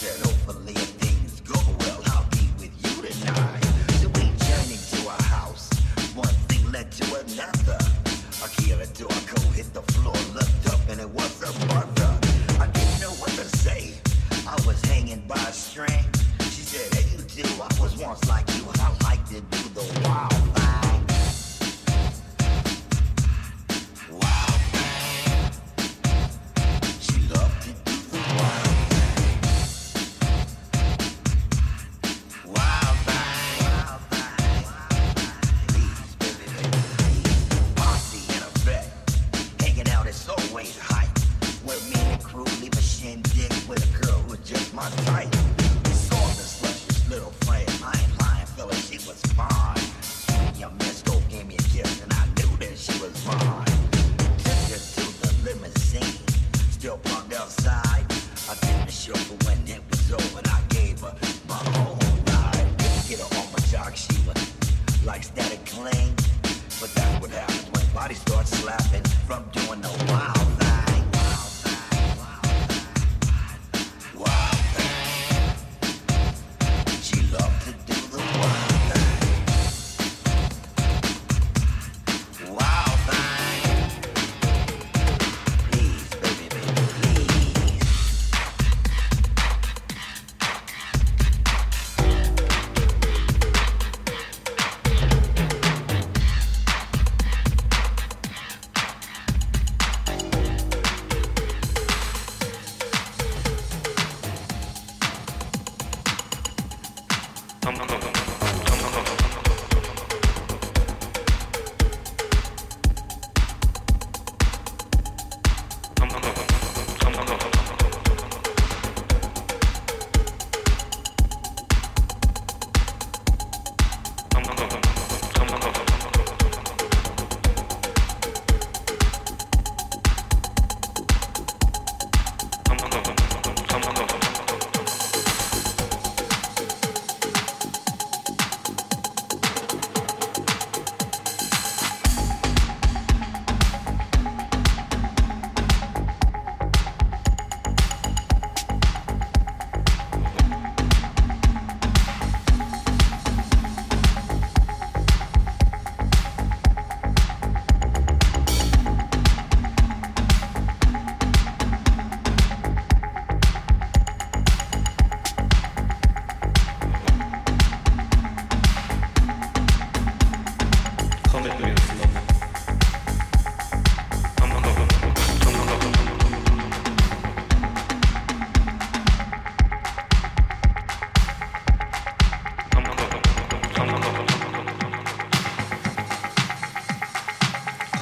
Wow.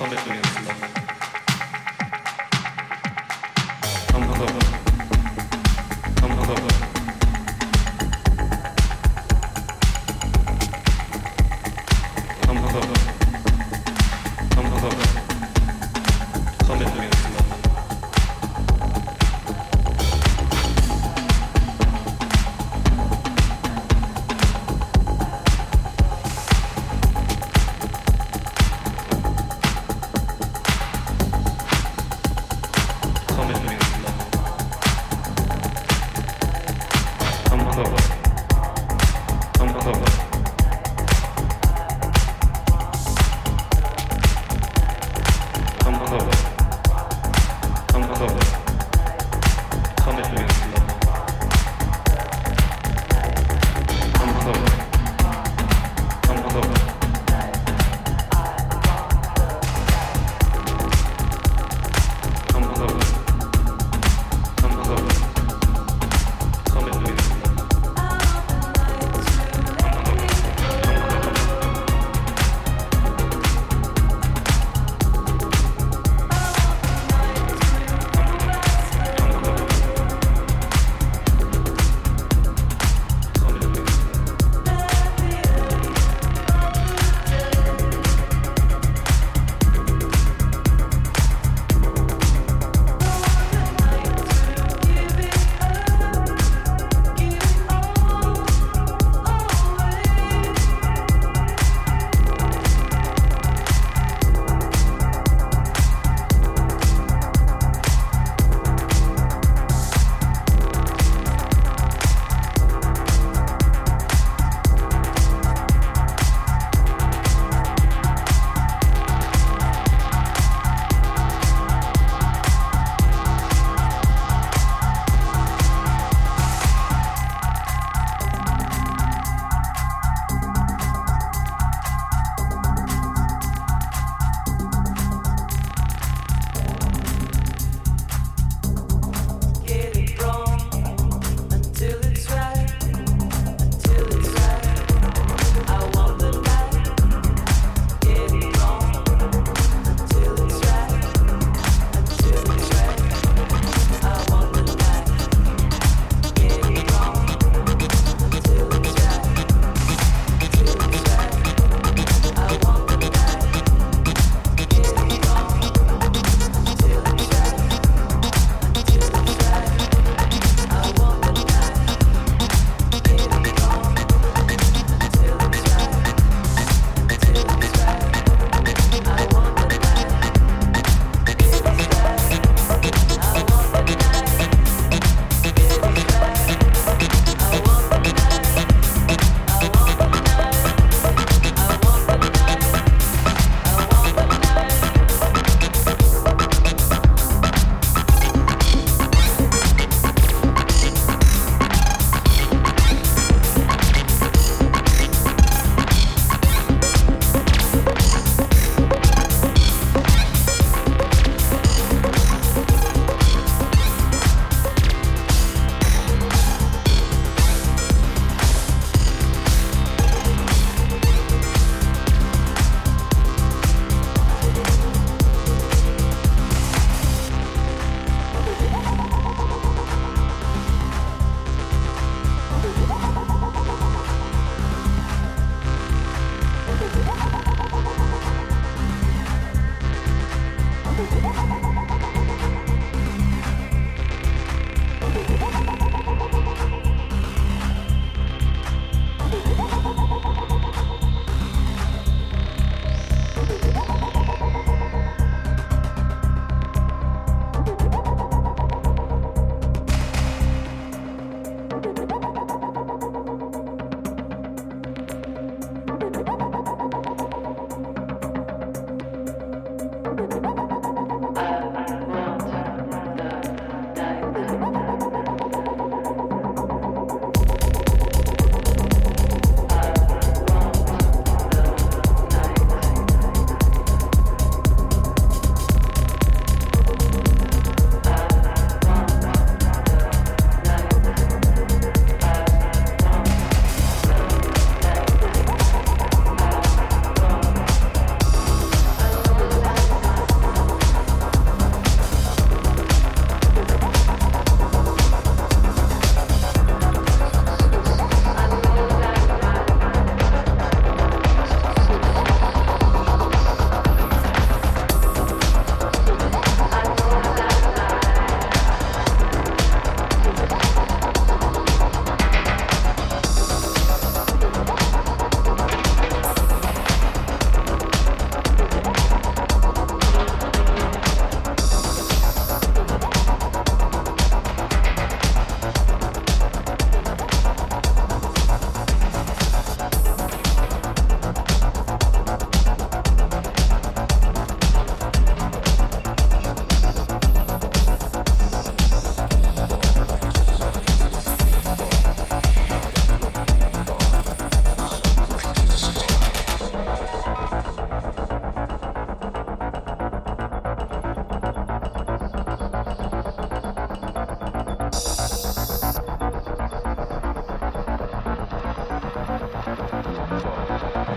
vermitteln jetzt noch. Come, come, come. Come, come, come.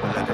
Let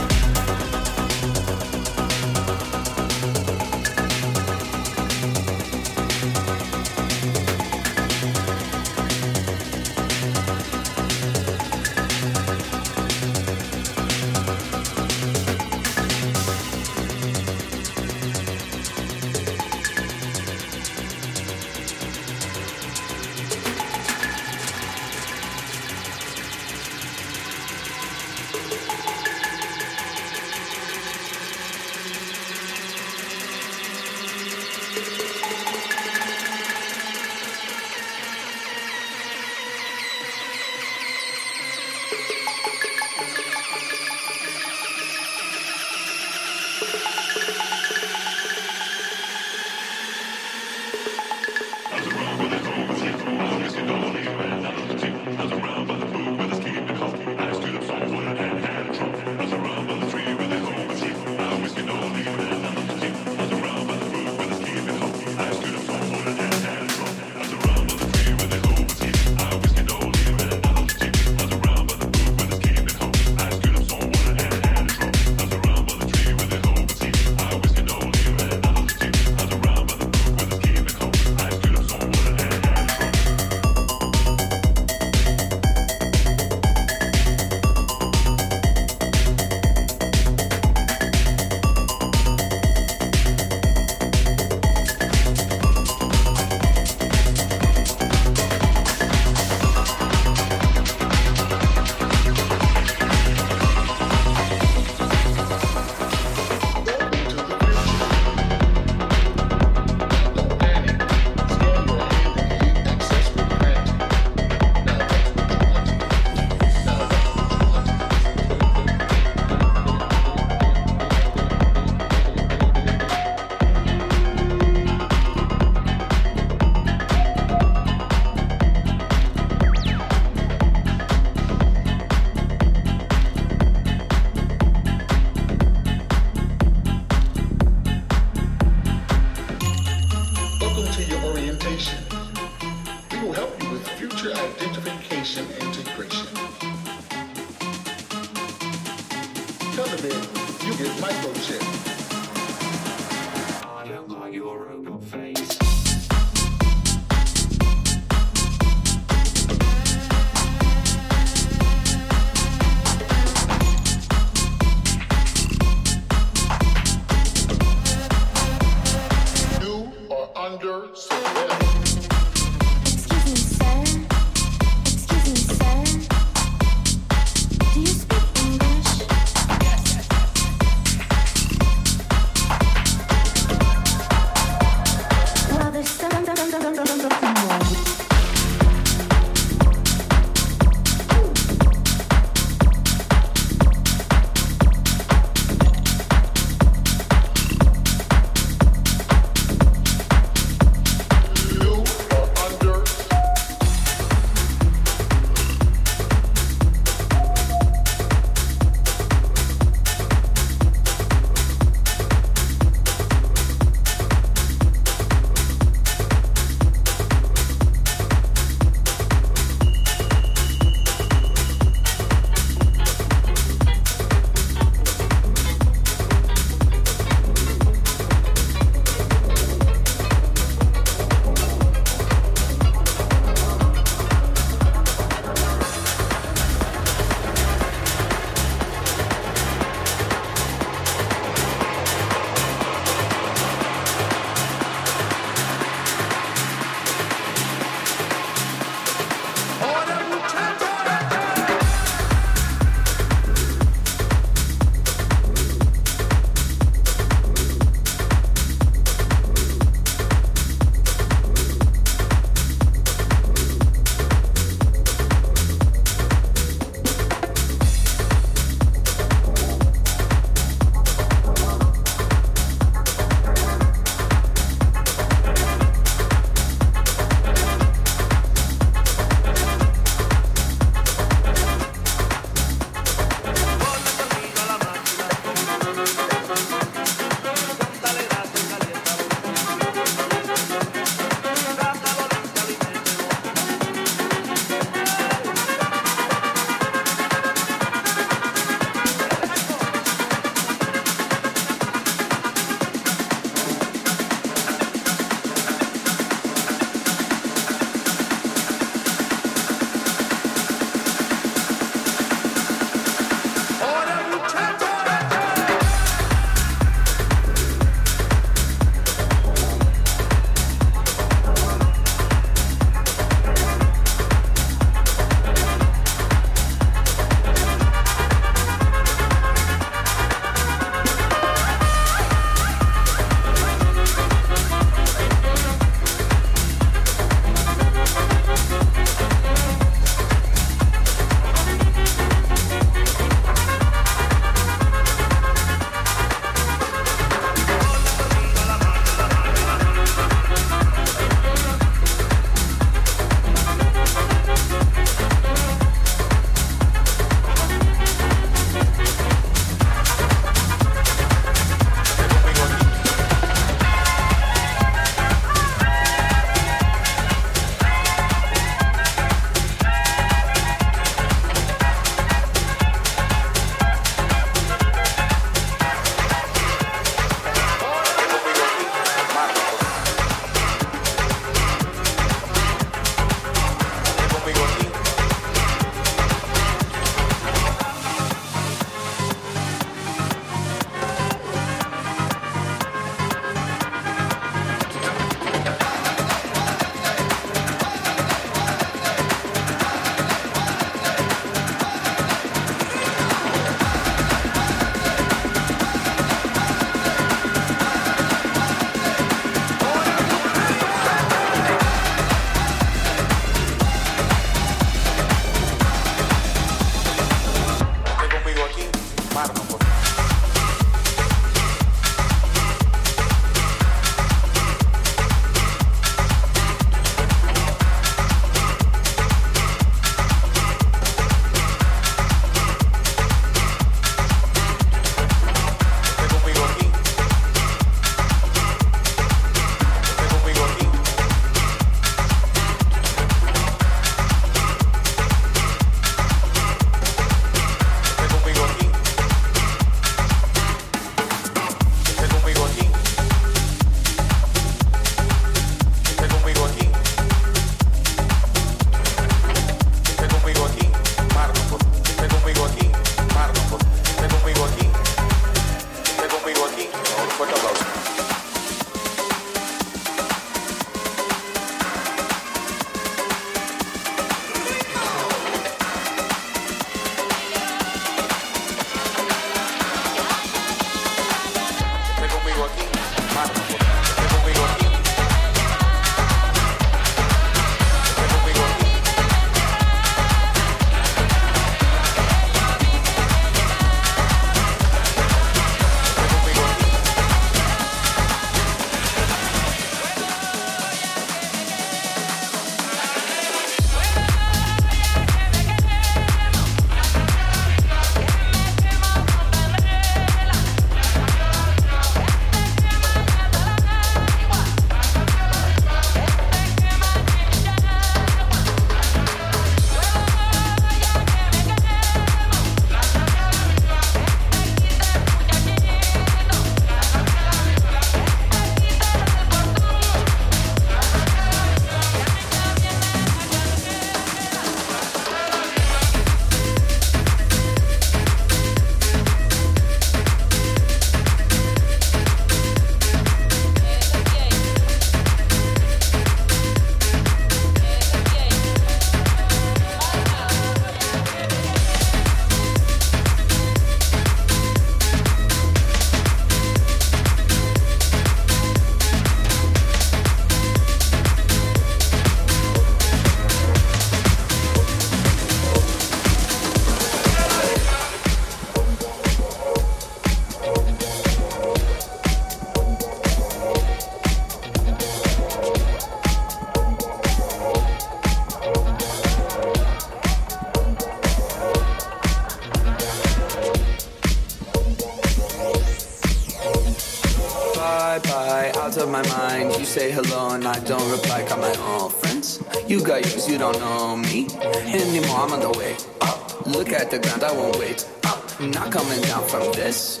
alone, I don't reply, got my own friends. You got yours, you don't know me anymore. I'm on the way up. Look at the ground, I won't wait up. Not coming down from this.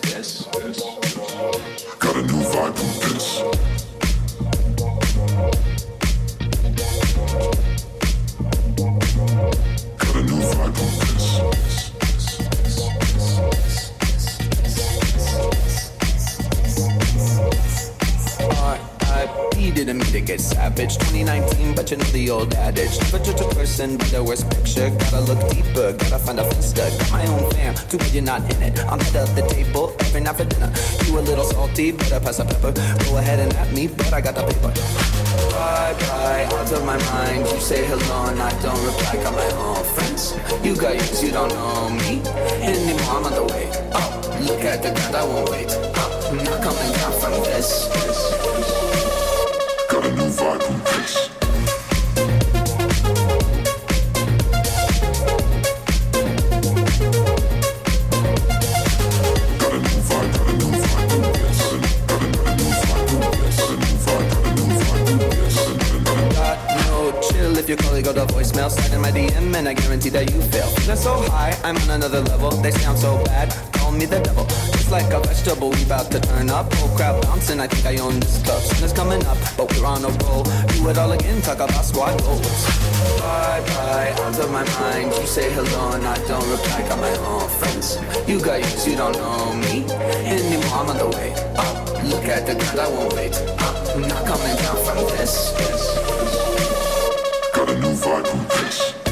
Old adage. Never judge a person by their worst picture. Gotta look deeper, gotta find a finster. Got my own fam, too bad you're not in it. I'm of the table every night for dinner. You a little salty, better pass the pepper. Go ahead and at me, but I got the paper. Bye bye, out of my mind. You say hello and I don't reply. Got my own friends. You got yours, you don't know me anymore. I'm on the way up. Look at the ground, I won't wait up. I'm not coming down from this. Got a new vibe from this. Slide in my DM and I guarantee that you fail. Feeling so high, I'm on another level. They sound so bad, call me the devil. It's like a vegetable, we about to turn up. Oh crap, bouncing, I think I own this club. Sun is coming up, but we're on a roll. Do it all again, talk about squad goals. Bye bye, out of my mind. You say hello and I don't reply. Got my own friends. You got yours, you don't know me anymore. I'm on the way up. Look at the ground, I won't wait up. I'm not coming down from this. got a new vibe from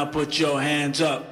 now put your hands up.